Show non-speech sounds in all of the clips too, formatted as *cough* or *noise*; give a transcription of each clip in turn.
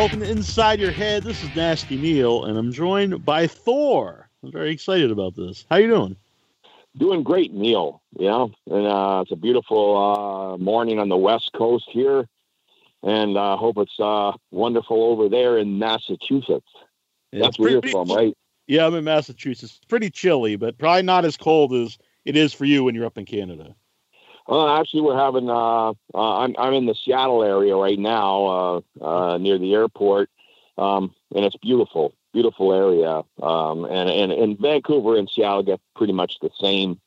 welcome to Inside Your Head. This is Nasty Neil, and I'm joined by Thor. I'm very excited about this. How you doing? Doing great, Neil. You know, and uh, it's a beautiful uh, morning on the West Coast here, and I uh, hope it's uh, wonderful over there in Massachusetts. Yeah, That's where you're from, right? Yeah, I'm in Massachusetts. It's pretty chilly, but probably not as cold as it is for you when you're up in Canada. Well, actually, we're having. Uh, uh, I'm I'm in the Seattle area right now, uh, uh, near the airport, um, and it's beautiful, beautiful area. Um, and and and Vancouver and Seattle get pretty much the same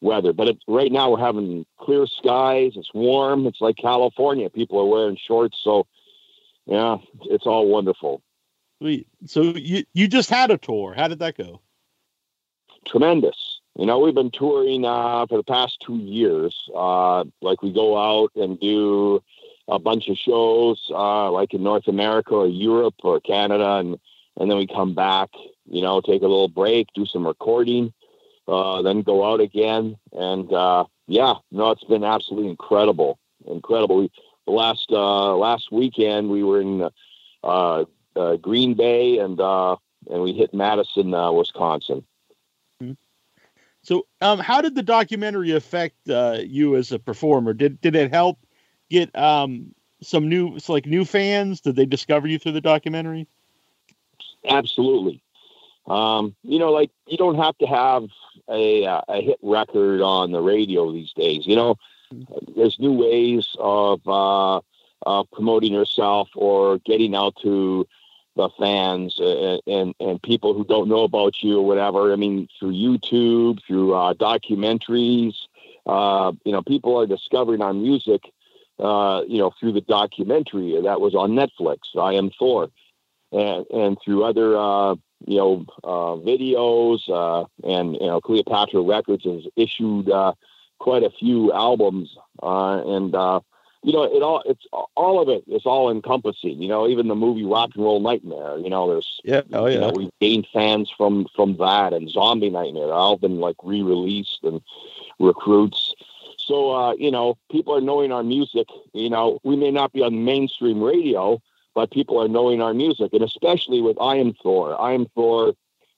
weather, but it's, right now we're having clear skies. It's warm. It's like California. People are wearing shorts, so yeah, it's all wonderful. Sweet. So you you just had a tour. How did that go? Tremendous you know, we've been touring uh, for the past two years. Uh, like we go out and do a bunch of shows, uh, like in North America or Europe or Canada, and and then we come back. You know, take a little break, do some recording, uh, then go out again. And uh, yeah, no, it's been absolutely incredible, incredible. We, last uh, last weekend we were in Green Bay and and we hit Madison, Wisconsin. So, um, how did the documentary affect uh, you as a performer? Did did it help get um, some new, like new fans? Did they discover you through the documentary? Absolutely. Um, you know, like you don't have to have a, a hit record on the radio these days. You know, there's new ways of uh, uh, promoting yourself or getting out to the fans and, and, and people who don't know about you or whatever. I mean, through YouTube, through uh, documentaries, uh, you know, people are discovering our music, uh, you know, through the documentary that was on Netflix. I am Thor, and and through other uh, you know uh, videos uh, and you know Cleopatra Records has issued quite a few albums and you know, it all it's all of it is all encompassing. You know, even the movie Rock and Roll Nightmare. You know, there's yeah, oh yeah. You know, we gained fans from from that and Zombie Nightmare. All been like re-released and recruits. So uh, you know, people are knowing our music. You know, we may not be on mainstream radio, but people are knowing our music, and especially with I Am Thor. I Am Thor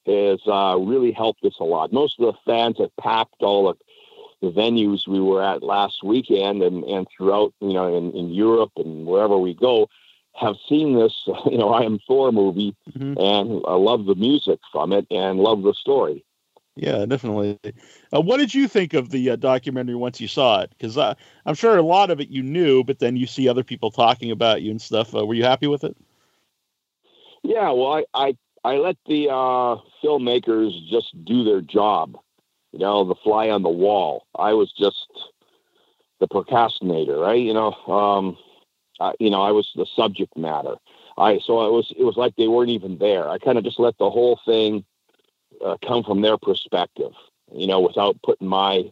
has uh, really helped us a lot. Most of the fans have packed all the the venues we were at last weekend and, and throughout, you know, in, in Europe and wherever we go, have seen this, *laughs* you know, I Am Thor movie mm-hmm. and I love the music from it and love the story. Yeah, definitely. Uh, what did you think of the uh, documentary once you saw it? Because uh, I'm sure a lot of it you knew, but then you see other people talking about you and stuff. Uh, were you happy with it? Yeah, well, I I, I let the uh, filmmakers just do their job you know, the fly on the wall. I was just the procrastinator, right? You know, um, I, you know, I was the subject matter. I so it was it was like they weren't even there. I kind of just let the whole thing uh, come from their perspective, you know, without putting my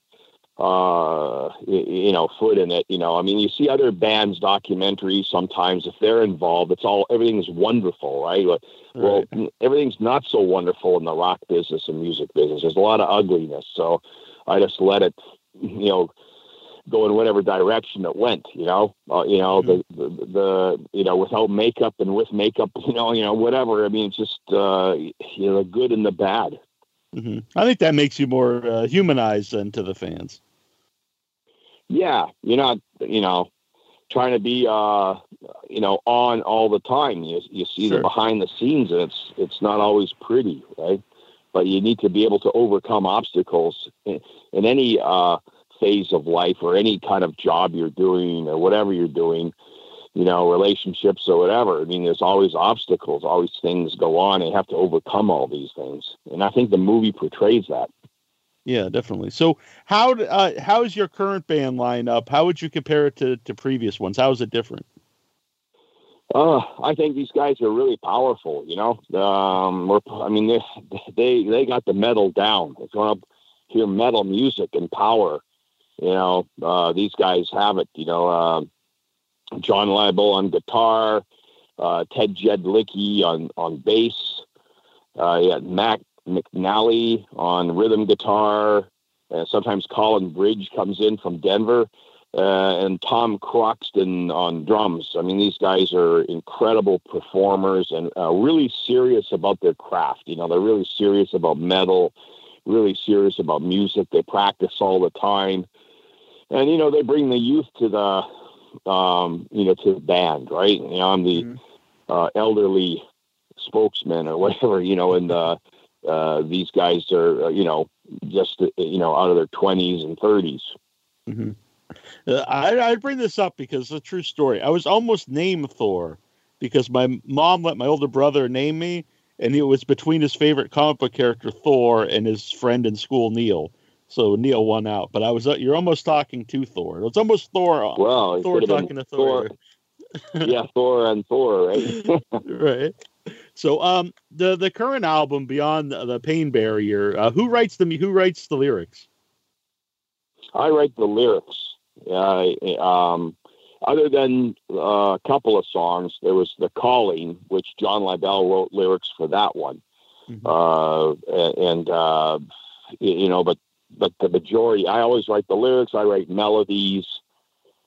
uh, you know, foot in it. You know, I mean, you see other bands' documentaries sometimes. If they're involved, it's all everything's wonderful, right? Well, right. everything's not so wonderful in the rock business and music business. There's a lot of ugliness. So I just let it, you know, go in whatever direction it went. You know, uh, you know mm-hmm. the, the, the you know without makeup and with makeup. *laughs* You know, you know whatever. I mean, it's just uh, you know the good and the bad. Mm-hmm. I think that makes you more uh, humanized than to the fans yeah, you're not, you know, trying to be, uh, you know, on all the time. You you see sure. the behind the scenes, and it's it's not always pretty, right? But you need to be able to overcome obstacles in, in any uh, phase of life or any kind of job you're doing or whatever you're doing. You know, relationships or whatever. I mean, there's always obstacles, always things go on, and you have to overcome all these things. And I think the movie portrays that. Yeah, definitely. So, how uh, how is your current band lineup? How would you compare it to, to previous ones? How is it different? Uh, I think these guys are really powerful. You know, um, we're, I mean, they they they got the metal down. If you want to hear metal music and power, you know, uh, these guys have it. You know, uh, John Leibel on guitar, uh, Ted Jedlicki on on bass. Uh, yeah, Mac McNally on rhythm guitar. and sometimes Colin Bridge comes in from Denver. uh, and Tom Croxton on drums. I mean, these guys are incredible performers and uh, really serious about their craft. You know, they're really serious about metal, really serious about music. They practice all the time, and you know, they bring the youth to the, um, you know, to the band. Right? You know, I'm the mm-hmm. uh, elderly spokesman or *laughs* whatever. You know, and uh, uh, these guys are, uh, you know, just you know, out of their twenties and 30s mm-hmm. Uh, I, I bring this up because it's a true story. I was almost named Thor because my mom let my older brother name me, and it was between his favorite comic book character Thor and his friend in school Neil. So Neil won out, but I was uh, you're almost talking to Thor. It's almost Thor. Uh, well, Thor talking to Thor. Thor. yeah, Thor and Thor, right? *laughs* right. So, um, the the current album, Beyond the Pain Barrier, uh, who writes the who writes the lyrics? I write the lyrics. Uh, um, other than uh, a couple of songs, there was "The Calling," which John Lydell wrote lyrics for that one, mm-hmm. uh, and uh, you know, but but the majority, I always write the lyrics. I write melodies.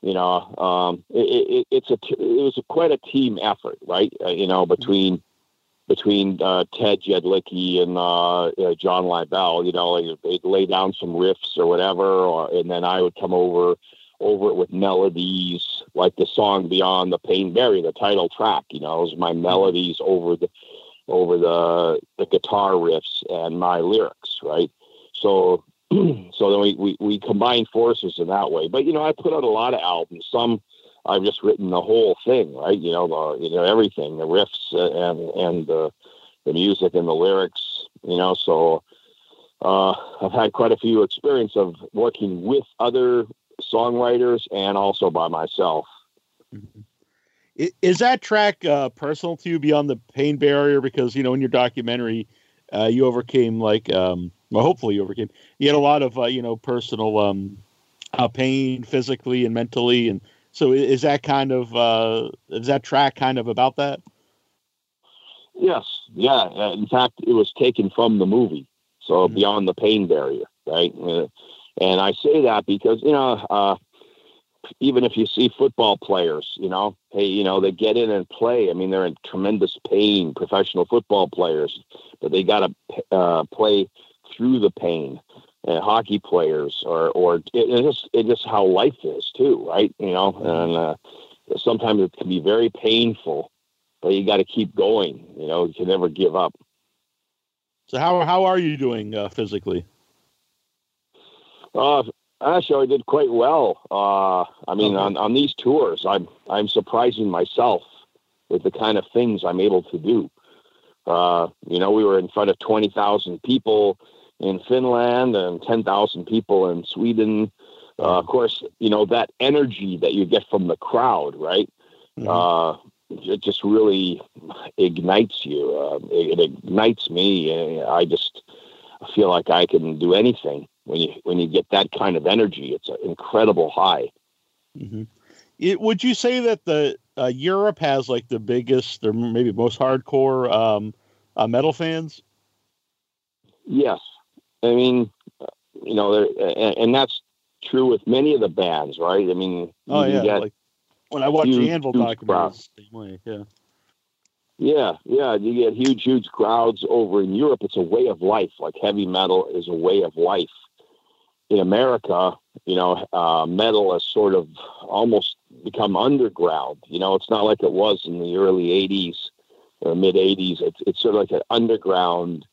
You know, um, it, it, it's a it was a, quite a team effort, right? Uh, you know, between between uh, Ted Jedlicki and uh, uh, John Lydell, you know, like they'd lay down some riffs or whatever, or, and then I would come over over it with melodies, like the song "Beyond the Pain Barrier," the title track. You know, it was my melodies over the over the the guitar riffs and my lyrics, right? So, *clears throat* so then we, we we combine forces in that way. But you know, I put out a lot of albums. Some I've just written the whole thing, right? You know, the you know everything, the riffs and and the the music and the lyrics. You know, so uh, I've had quite a few experience of working with other songwriters and also by myself. Mm-hmm. Is that track uh, personal to you beyond the pain barrier? Because you know, in your documentary, uh, you overcame like, um, well, hopefully you overcame. You had a lot of uh, you know personal um, uh, pain, physically and mentally, and so is that kind of uh, is that track kind of about that? Yes, yeah. In fact, it was taken from the movie, so mm-hmm. beyond the pain barrier, right? Uh, and I say that because, you know, uh, even if you see football players, you know, hey, you know, they get in and play. I mean, they're in tremendous pain, professional football players, but they got to uh, play through the pain. And hockey players, or or it, it's just it's just how life is too, right? You know, and uh, sometimes it can be very painful, but you got to keep going. You know, you can never give up. So how how are you doing uh, physically? Uh, actually, I did quite well. Uh, I mean, okay. on, on these tours, I'm I'm surprising myself with the kind of things I'm able to do. Uh, you know, we were in front of twenty thousand people in Finland and ten thousand people in Sweden. Uh, of course, you know that energy that you get from the crowd, right? Mm-hmm. Uh, it just really ignites you. Uh, it, it, ignites me. I just feel like I can do anything when you when you get that kind of energy, it's an incredible high. Mm-hmm. It, would you say that the uh, Europe has like the biggest or maybe most hardcore um, uh, metal fans? Yes, I mean, you know, and, and, that's true with many of the bands, right? I mean, oh yeah, like when I watch huge, the Anvil documentaries, yeah. Yeah, yeah, you get huge, huge crowds over in Europe. It's a way of life. Like heavy metal is a way of life in America, you know, uh, metal has sort of almost become underground. You know, it's not like it was in the early '80s or mid '80s. It's it's sort of like an underground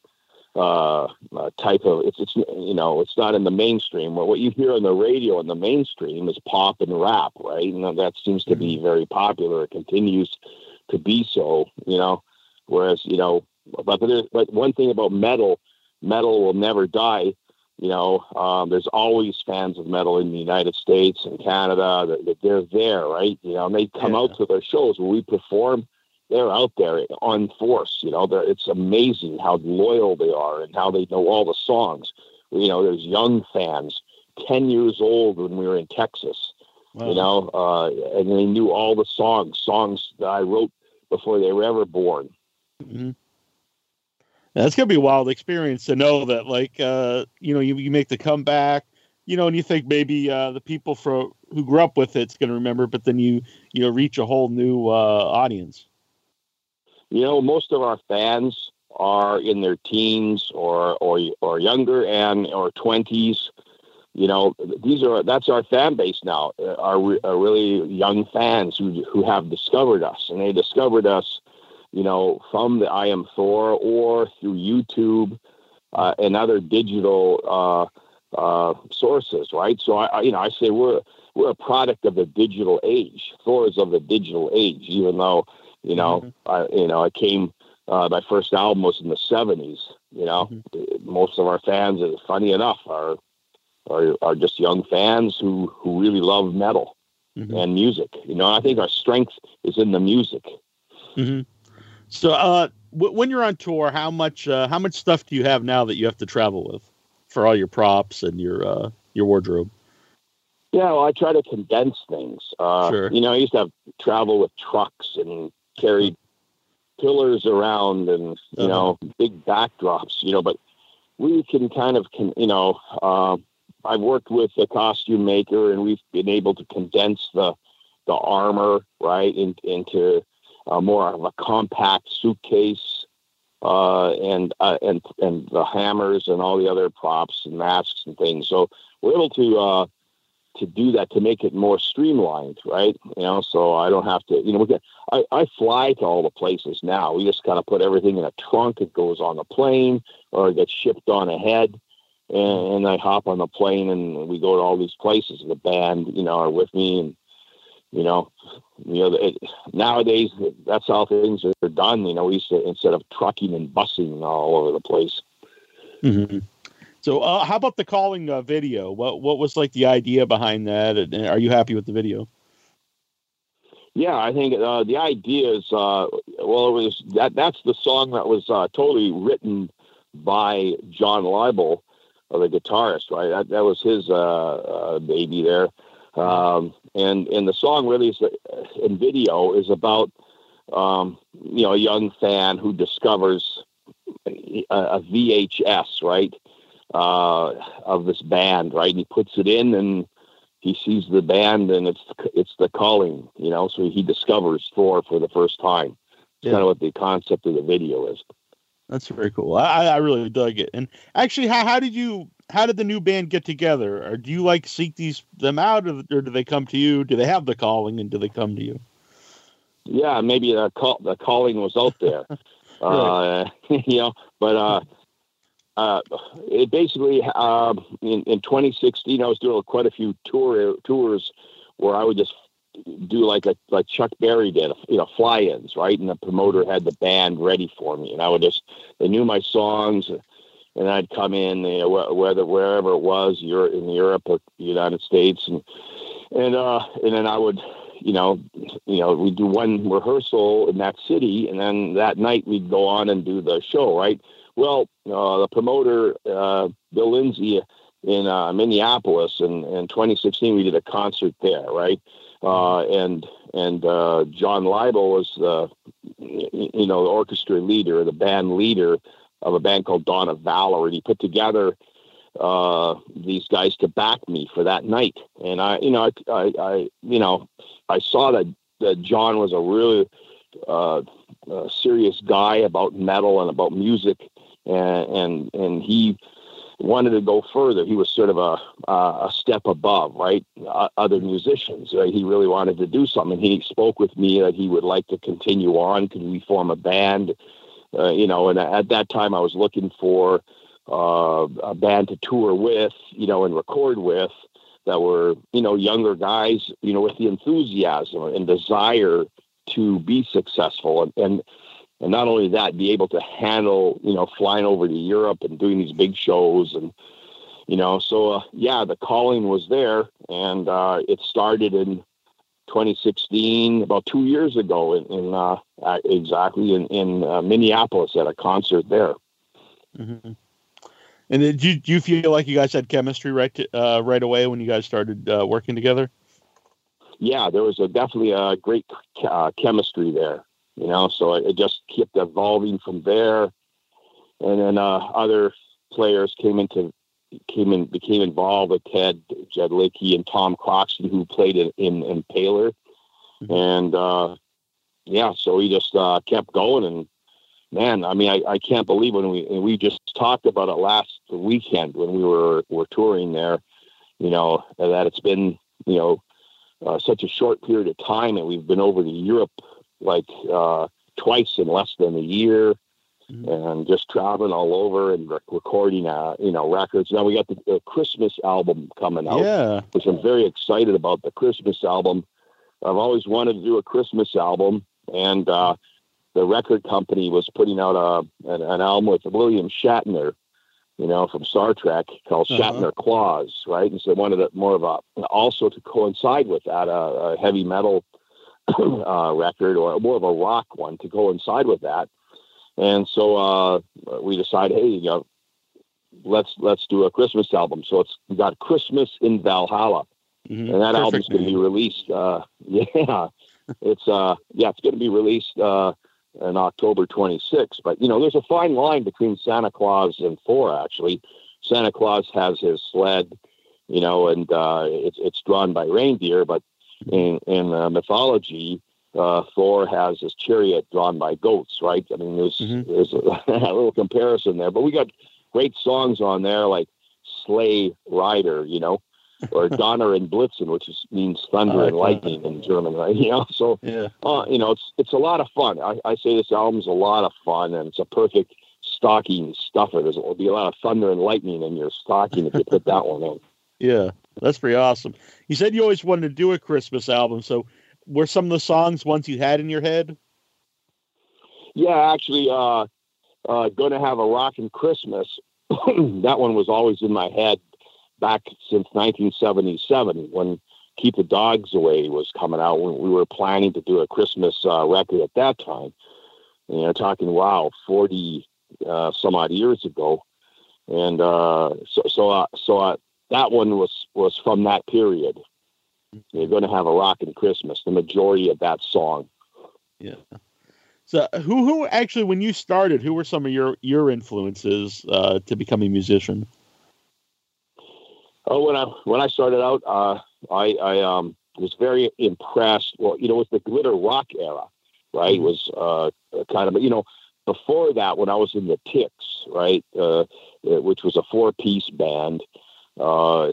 uh, uh, type of. It's it's you know, it's not in the mainstream. What what you hear on the radio in the mainstream is pop and rap, right? And that seems to be mm-hmm. very popular. It continues to be so. You know, whereas you know, but there's but one thing about metal, metal will never die you know, um, there's always fans of metal in the United States and Canada. That, they're there, right? You know, and they come yeah. out to their shows where we perform. They're out there on force. You know, it's amazing how loyal they are and how they know all the songs. You know, there's young fans, ten years old when we were in Texas. Wow. You know, uh, and they knew all the songs, songs that I wrote before they were ever born. Mm-hmm. That's gonna be a wild experience to know that, like, uh, you know, you, you make the comeback, you know, and you think maybe uh, the people from who grew up with it's going to remember, but then you you know reach a whole new uh, audience. You know, most of our fans are in their teens or or or younger and or twenties. You know, these are that's our fan base now. Our, our really young fans who who have discovered us, and they discovered us, you know, from the I Am Thor or through YouTube uh, and other digital uh, uh, sources, right? So I, I, you know, I say we're we're a product of the digital age. Thor is of the digital age, even though you know, mm-hmm. I, you know, I came. Uh, my first album was in the '70s. You know, mm-hmm. most of our fans, uh, funny enough, are are are just young fans who who really love metal mm-hmm. and music. You know, I think our strength is in the music. Mm-hmm. So, uh, w- when you're on tour, how much uh, how much stuff do you have now that you have to travel with for all your props and your uh, your wardrobe? Yeah, well, I try to condense things. Uh, sure. You know, I used to have travel with trucks and carried pillars around and you uh-huh. know big backdrops. You know, but we can kind of can you know. Uh, I've worked with a costume maker, and we've been able to condense the the armor right in, into uh, more of a compact suitcase, uh, and uh, and and the hammers and all the other props and masks and things. So we're able to uh, to do that to make it more streamlined, right? You know, so I don't have to. You know, get, I I fly to all the places now. We just kind of put everything in a trunk. It goes on the plane or it gets shipped on ahead. And, and I hop on the plane and we go to all these places. The band, you know, are with me, and you know, you know, it, nowadays that's how things are done. You know, we used to instead of trucking and busing all over the place. Mm-hmm. So, uh, how about the calling uh, video? What what was like the idea behind that? And are you happy with the video? Yeah, I think uh, the idea is uh, well, it was that that's the song that was uh, totally written by John Leibel, uh, the guitarist, right? That, that was his baby there. Um, and and the song really is in video is about um, you know a young fan who discovers a, a VHS right uh, of this band right and he puts it in and he sees the band and it's it's the calling you know so he discovers Thor for the first time. It's yeah. kind of what the concept of the video is. That's very cool. I, I really dug it. And actually, how, how did you how did the new band get together? Or do you like seek these them out, or, or do they come to you? Do they have the calling, and do they come to you? Yeah, maybe the call the calling was out there, *laughs* uh, *laughs* you know. But uh, uh, it basically uh, in, in 2016, I was doing quite a few tour tours where I would just do like a like Chuck Berry did, you know, fly-ins, right? And the promoter had the band ready for me, and I would just they knew my songs and I'd come in, you know, whether wherever it was, Europe, in Europe or the United States, and and uh, and then I would, you know, you know, we'd do one rehearsal in that city, and then that night we'd go on and do the show, right? Well, uh, the promoter, uh, Bill Lindsay, in uh, Minneapolis, in, in 2016, we did a concert there, right? Uh, and and uh, John Leibel was the, you know, the orchestra leader, the band leader of a band called Dawn of Valor, and he put together uh, these guys to back me for that night. And I, you know, I, I, I you know, I saw that that John was a really uh, serious guy about metal and about music, and and and he wanted to go further. He was sort of a a step above, right? Other musicians. He really wanted to do something. He spoke with me that he would like to continue on. Could we form a band? uh, you know, and at that time I was looking for uh, a band to tour with, you know, and record with that were, you know, younger guys, you know, with the enthusiasm and desire to be successful and, and and not only that, be able to handle, you know, flying over to Europe and doing these big shows and, you know, so uh, yeah, the calling was there, and uh, it started in 2016, about two years ago, in, in uh, exactly in, in uh, Minneapolis at a concert there. Mm-hmm. And did you do you feel like you guys had chemistry right to, uh, right away when you guys started uh, working together? Yeah, there was a, definitely a great uh, chemistry there. You know, so it, just kept evolving from there, and then uh, other players came into came in, became involved with Ted Jedlicki and Tom Croxton, who played in in, in Paler, mm-hmm. and uh, yeah, so he just uh, kept going. And man, I mean, I, I can't believe when we we just talked about it last weekend when we were were touring there. You know that it's been you know uh, such a short period of time, and we've been over to Europe like uh, twice in less than a year mm-hmm. and just traveling all over and rec- recording, uh, you know, records. Now we got the, the, Christmas album coming out, yeah. which I'm very excited about. The Christmas album. I've always wanted to do a Christmas album, and uh, the record company was putting out a an, an, album with William Shatner, you know, from Star Trek called uh-huh. Shatner Claus, right? And so they wanted it more of a also to coincide with that a, a heavy metal *clears throat* uh, record or more of a rock one to coincide with that. And so uh, we decided, hey, you know, let's let's do a Christmas album. So it's we got Christmas in Valhalla, mm-hmm. and that Perfect album's going to be released. Uh, *laughs* yeah, it's uh, yeah, it's going to be released uh, in October 26th. But you know, there's a fine line between Santa Claus and Thor. Actually, Santa Claus has his sled, you know, and uh, it's it's drawn by reindeer. But in in uh, mythology, uh, Thor has his chariot drawn by goats, right? I mean, there's mm-hmm. there's a, *laughs* a, little comparison there, but we got great songs on there like "Sleigh Rider," you know, or *laughs* "Donner and Blitzen," which is, means thunder like and lightning that. in German, right? *laughs* You know, so yeah. uh, you know, it's it's a lot of fun. I, I say this album's a lot of fun, and it's a perfect stocking stuffer. There's will be a lot of thunder and lightning in your stocking if you put that one in. Yeah, that's pretty awesome. You said you always wanted to do a Christmas album, so were some of the songs ones you had in your head? Yeah, actually, uh, uh, to have a rockin' Christmas. *clears throat* that one was always in my head back since 1977 when Keep the Dogs Away was coming out. When we were planning to do a Christmas uh, record at that time, you know, talking wow, 40 uh, some odd years ago, and uh, so so uh, so uh, that one was was from that period. You're going to have a rocking Christmas. The majority of that song. Yeah. So who who actually when you started, who were some of your your influences uh, to become a musician? Oh, when I when I started out, uh, I I um, was very impressed. Well, you know, with the glitter rock era, right? Mm-hmm. Was uh, kind of you know before that when I was in the Ticks, right, uh, which was a four piece band. Uh,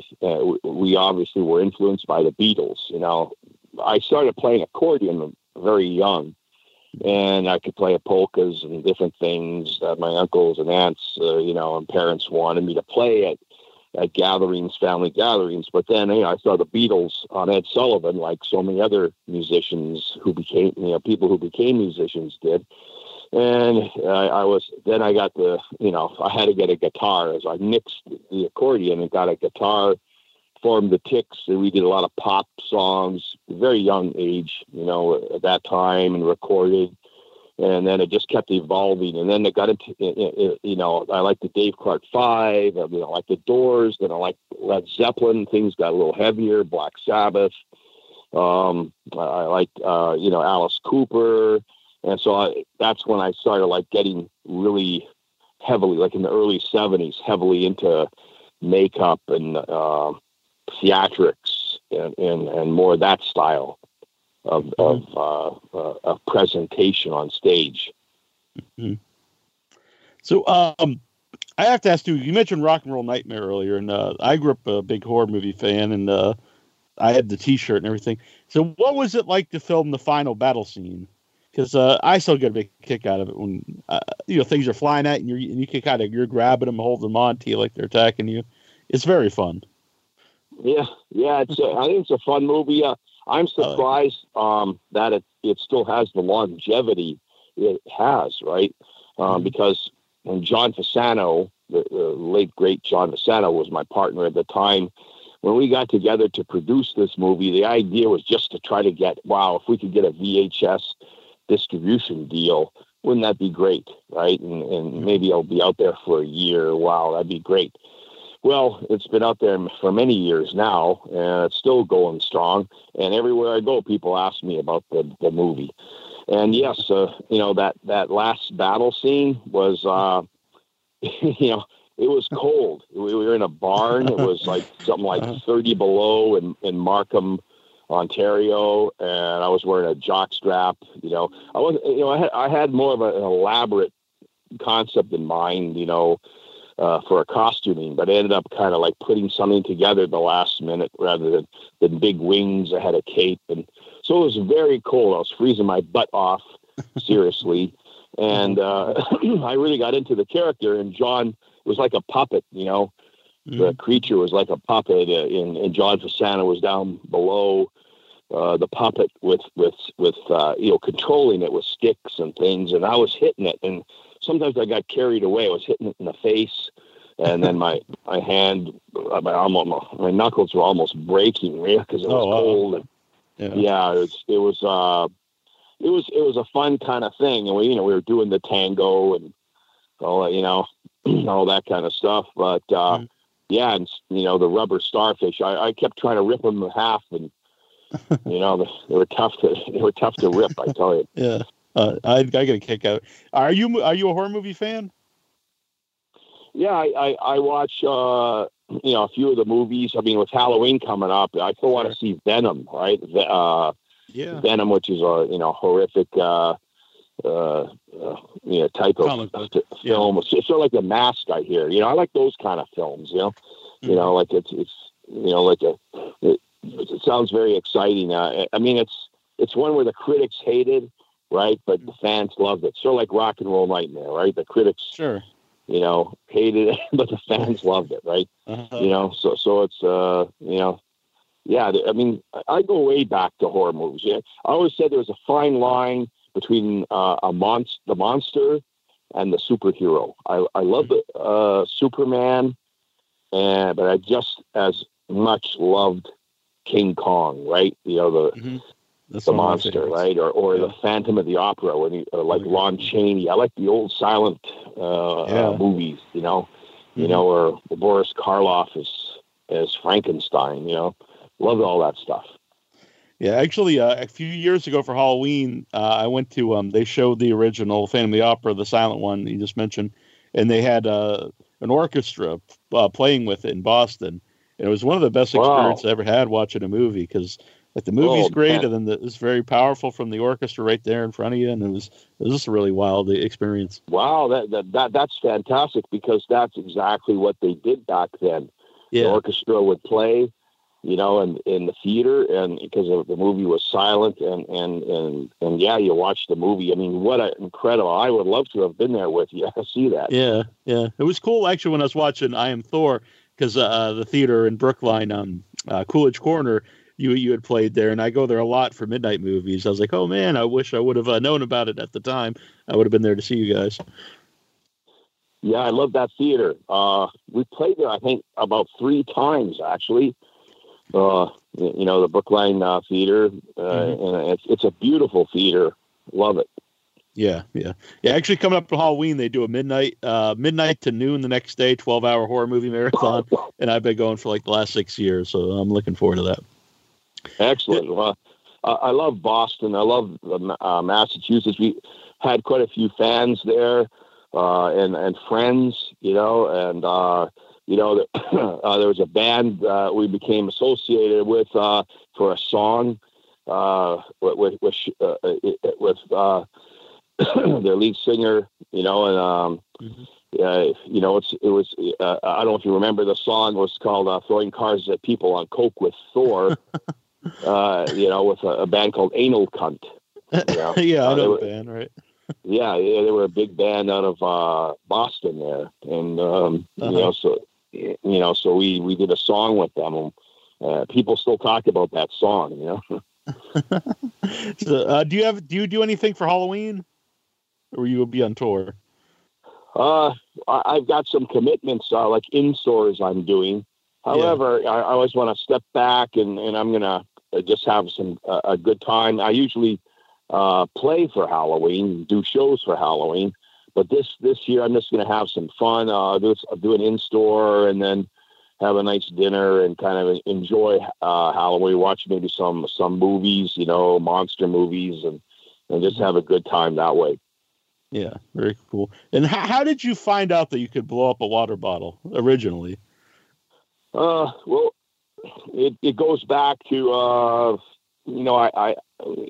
we obviously were influenced by the Beatles. You know, I started playing accordion very young, and I could play polkas and different things that my uncles and aunts, uh, you know, and parents wanted me to play at at gatherings, family gatherings. But then, you know, I saw the Beatles on Ed Sullivan, like so many other musicians who became, you know, people who became musicians did and I, I was then I got the you know I had to get a guitar as I nixed the accordion and got a guitar, formed the Ticks, and we did a lot of pop songs, very young age, you know, at that time, and recorded. And then it just kept evolving, and then it got into, you know, I like the Dave Clark Five, you know, like the Doors, then I like Led Zeppelin. Things got a little heavier, Black Sabbath. Um, I like, uh, you know, Alice Cooper, and so I, that's when I started like getting really heavily, like in the early '70s, heavily into makeup and uh, theatrics and, and, and more that style of mm-hmm. of, uh, uh, of presentation on stage. Mm-hmm. So, um, I have to ask you. You mentioned Rock and Roll Nightmare earlier, and uh, I grew up a big horror movie fan, and uh, I had the T-shirt and everything. So, what was it like to film the final battle scene? Because uh, I still get a big kick out of it when uh, you know things are flying at you and, you can kind of you're grabbing them, holding them on to you like they're attacking you. It's very fun. Yeah, yeah, it's a, I think it's a fun movie. Uh, I'm surprised um, that it it still has the longevity it has, right? Um, mm-hmm. Because when John Fasano, the, the late great John Fasano, was my partner at the time. When we got together to produce this movie, the idea was just to try to get wow, if we could get a VHS distribution deal, wouldn't that be great, right? And, and maybe I'll be out there for a year. Wow, that'd be great. Well, it's been out there for many years now, and it's still going strong. And everywhere I go, people ask me about the, the movie. And yes, uh, you know that that last battle scene was, uh, *laughs* you know, it was cold. We were in a barn. It was like something like *laughs* Uh-huh. 30 below in, in Markham, Ontario, and I was wearing a jock strap. You know, I was you know I had I had more of an elaborate concept in mind. You know, uh, for a costuming, but I ended up kind of like putting something together at the last minute rather than than big wings. I had a cape, and so it was very cold. I was freezing my butt off, *laughs* seriously, and uh, *clears throat* I really got into the character. And John was like a puppet, you know the Mhm. creature was like a puppet, uh, and, and John Fasano was down below uh, the puppet with with with uh, you know controlling it with sticks and things, and I was hitting it, and sometimes I got carried away. I was hitting it in the face, and then my *laughs* my hand, uh, my almost my knuckles were almost breaking because it was Oh, wow. cold. And, Yeah. yeah, it was it was uh, it was it was a fun kind of thing, and we you know we were doing the tango and all that, you know *clears throat* all that kind of stuff, but. uh Mhm. Yeah, and you know the rubber starfish. I, I kept trying to rip them in half, and *laughs* you know they, were tough to they were tough to rip. I tell you. *laughs* Yeah. Uh, I I get a kick out. Are you are you a horror movie fan? Yeah, I I, I watch uh, you know a few of the movies. I mean, with Halloween coming up, I still want to see Venom, right? The, uh, Yeah. Venom, which is a you know horrific uh, uh, uh, you know type of film. It's, it's sort of like the mask. I hear. You know, I like those kind of films. You know, you Mhm. know, like it's it's you know like a it, it sounds very exciting. Uh, I mean, it's it's one where the critics hated, right, but the fans loved it. Sort of like Rock and Roll Nightmare, right? The critics, Sure. you know, hated it, *laughs* but the fans loved it, right? Uh-huh. you know so so it's uh you know yeah i mean i go way back to horror movies yeah i always said there was a fine line between uh, a monster the monster and the superhero i i love the uh superman and but i just as much loved king kong right you know the Mhm. The one of my monster, right? Or or the Phantom of the Opera, when he, or like yeah. Lon Chaney. I like the old silent uh, Yeah. uh, movies, you know, you Mhm. know, or Boris Karloff as as Frankenstein, you know, love all that stuff. Yeah, actually, uh, a few years ago for Halloween, uh, I went to. Um, they showed the original Phantom of the Opera, the silent one you just mentioned, and they had uh, an orchestra uh, playing with it in Boston. And it was one of the best Wow. experiences I ever had watching a movie because like the movie's Oh, great, man. and then the, it's very powerful from the orchestra right there in front of you, and it was it was just a really wild experience. Wow, that that, that that's fantastic because that's exactly what they did back then. The orchestra would play, you know, in in the theater, and because of the movie was silent, and and and and yeah, you watch the movie. I mean, what a incredible! I would love to have been there with you. *laughs* I see that. yeah, yeah. It was cool actually when I was watching I Am Thor because uh, the theater in Brookline, um, uh, Coolidge Corner, you you had played there, and I go there a lot for midnight movies. I was like, oh man, I wish I would have uh, known about it at the time. I would have been there to see you guys. Yeah, I love that theater. Uh, we played there, I think, about three times actually. Uh, you know, the Brookline uh, Theater, uh, Mhm. and it's it's a beautiful theater. Love it. Yeah, yeah, yeah. Actually, coming up to Halloween, they do a midnight, uh, midnight to noon the next day, twelve hour horror movie marathon, *laughs* and I've been going for like the last six years, so I'm looking forward to that. Excellent. Well, I I love Boston. I love uh, Massachusetts. We had quite a few fans there, uh, and and friends, you know, and uh, you know, *clears throat* uh, there was a band uh, we became associated with uh, for a song uh, with with with, uh, with uh, *clears throat* their lead singer, you know, and um, Mhm. uh, you know, it's it was. Uh, I don't know if you remember the song was called uh, "Throwing Cars at People on Coke" with Thor. *laughs* uh, you know, with a, a band called Anal Cunt. Yeah, *laughs* yeah, I they know were- the band, right? Yeah, yeah, they were a big band out of uh, Boston there, and um, Uh-huh. you know, so you know, so we we did a song with them. And, uh, people still talk about that song, you know. *laughs* so, uh, do you have do you do anything for Halloween, or you will be on tour? Uh, I, I've got some commitments, uh, like in stores I'm doing. However, I, I always want to step back and, and I'm going to just have some uh, a good time. I usually uh, play for Halloween, do shows for Halloween, but this this year I'm just going to have some fun. Uh, do do an in store and then have a nice dinner and kind of enjoy uh, Halloween. Watch maybe some some movies, you know, monster movies, and and just have a good time that way. Yeah, very cool. And how, how did you find out that you could blow up a water bottle originally? Uh, well, it, it goes back to uh, you know I, I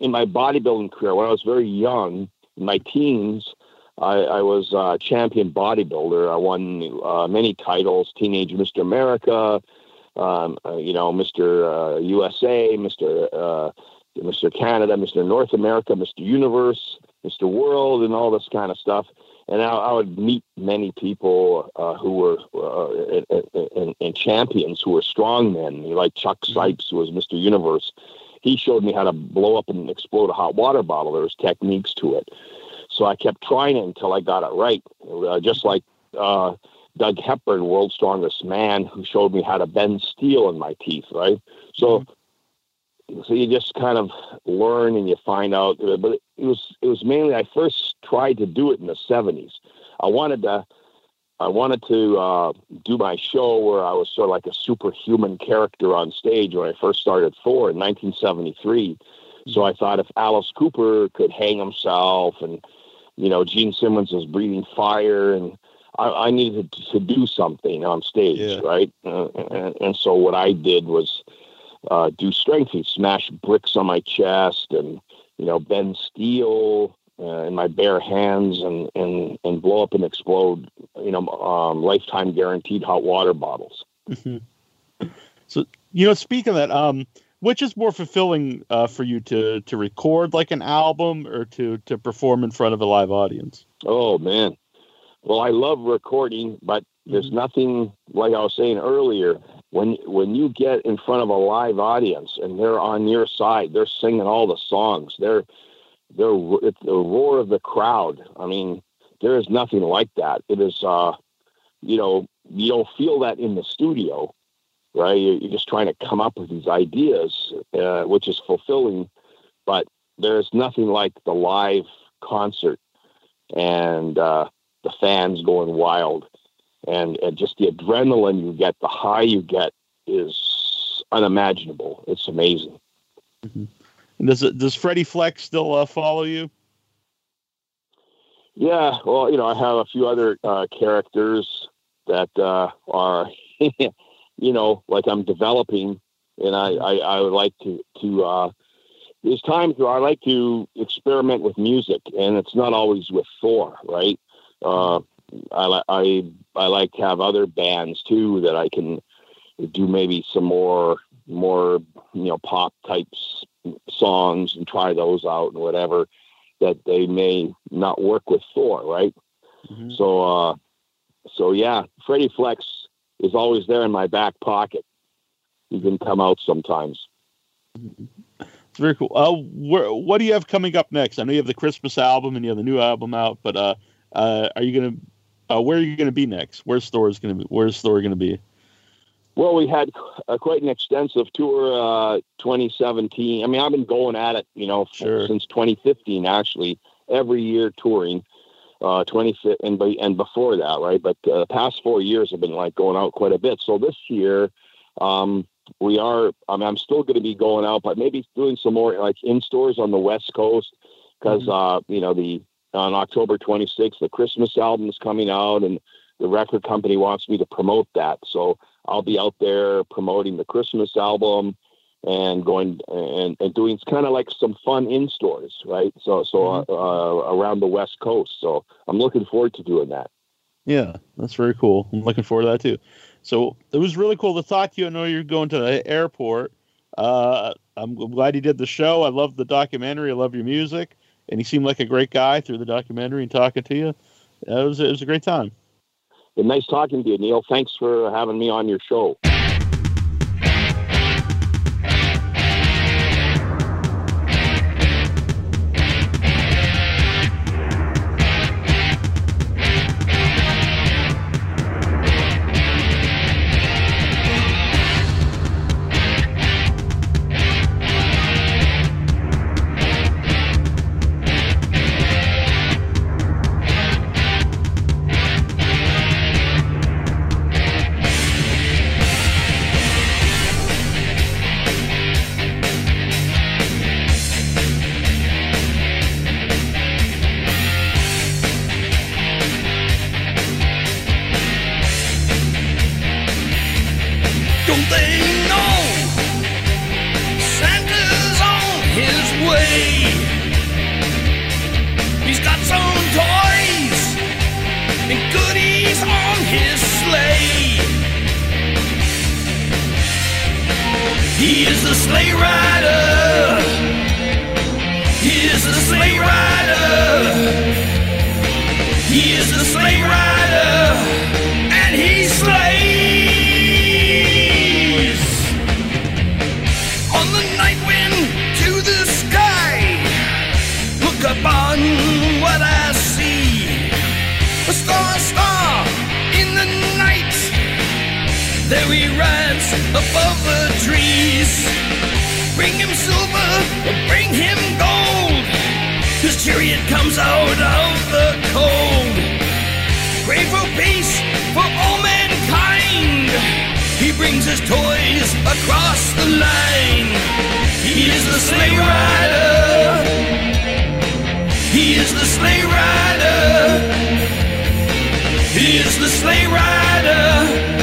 in my bodybuilding career when I was very young, in my teens, I, I was a champion bodybuilder. I won uh, many titles: Teenage Mr. America, um, uh, you know, Mr. Uh, USA, Mr. Uh, Mr. Canada, Mr. North America, Mr. Universe, Mr. World, and all this kind of stuff. And I, I would meet many people uh, who were uh, and, and, champions who were strong men, like Chuck mm-hmm. Sipes, who was Mr. Universe. He showed me how to blow up and explode a hot water bottle. There was techniques to it. So I kept trying it until I got it right. Uh, just like uh, Doug Hepburn, World's Strongest Man, who showed me how to bend steel in my teeth, right? So, mm-hmm. so you just kind of learn and you find out. Uh, but it was it was mainly I first tried to do it in the '70s. I wanted to I wanted to uh, do my show where I was sort of like a superhuman character on stage when I first started Thor in 1973. So I thought if Alice Cooper could hang himself and you know, Gene Simmons was breathing fire, and I, I needed to do something on stage, yeah. right? Uh, and, and, so what I did was uh, do strength feats, smash bricks on my chest, and you know, bend steel uh, in my bare hands, and and and blow up and explode, you know, um, lifetime guaranteed hot water bottles. Mm-hmm. So you know, speaking of that, um, which is more fulfilling uh, for you to to record like an album or to to perform in front of a live audience? Oh man, well I love recording, but there's mm-hmm. nothing like I was saying earlier. When when you get in front of a live audience and they're on your side, they're singing all the songs. They're they're it's the roar of the crowd. I mean, there is nothing like that. It is, uh, you know, you don't feel that in the studio right? You're, just trying to come up with these ideas, uh, which is fulfilling, but there's nothing like the live concert and uh, the fans going wild, and, and just the adrenaline you get, the high you get is unimaginable. It's amazing. Mm-hmm. Does it, does Freddie Flex still uh, follow you? Yeah, well, you know, I have a few other uh, characters that uh, are *laughs* you know, like I'm developing, and I I, I would like to to. Uh, there's times where I like to experiment with music, and it's not always with Thor, right? Uh, I like I I like to have other bands too that I can do maybe some more more you know pop types songs and try those out and whatever that they may not work with Thor, right? Mm-hmm. So uh so yeah, Freddie Flex is always there in my back pocket. He can come out sometimes. It's very cool. Uh, where, what do you have coming up next? I know you have the Christmas album and you have the new album out, but uh, uh, are you gonna? Uh, where are you gonna be next? Where's Thor's gonna be? Where's Thor gonna be? Well, we had uh, quite an extensive tour, uh, 2017. I mean, I've been going at it, you know, sure. since 2015, actually, every year touring uh, 20 and and before that, right? But uh, the past four years have been like going out quite a bit. So this year, um, we are. I mean, I'm still going to be going out, but maybe doing some more like in stores on the West Coast because mm-hmm. uh, you know the on October 26th the Christmas album is coming out, and the record company wants me to promote that. So I'll be out there promoting the Christmas album and going and, and doing kind of like some fun in stores, right? So so mm-hmm. uh, uh, around the West Coast. So I'm looking forward to doing that. Yeah, that's very cool. I'm looking forward to that too. So it was really cool to talk to you. I know you're going to the airport. Uh, I'm glad you did the show. I love the documentary. I love your music, and you seem like a great guy through the documentary and talking to you. It was it was a great time. Been nice talking to you, Neil. Thanks for having me on your show. He is the sleigh rider. He is the sleigh rider. He is the sleigh rider. Bring him silver, bring him gold. His chariot comes out of the cold. Pray for peace for all mankind. He brings his toys across the line. He is the sleigh rider. He is the sleigh rider. He is the sleigh rider.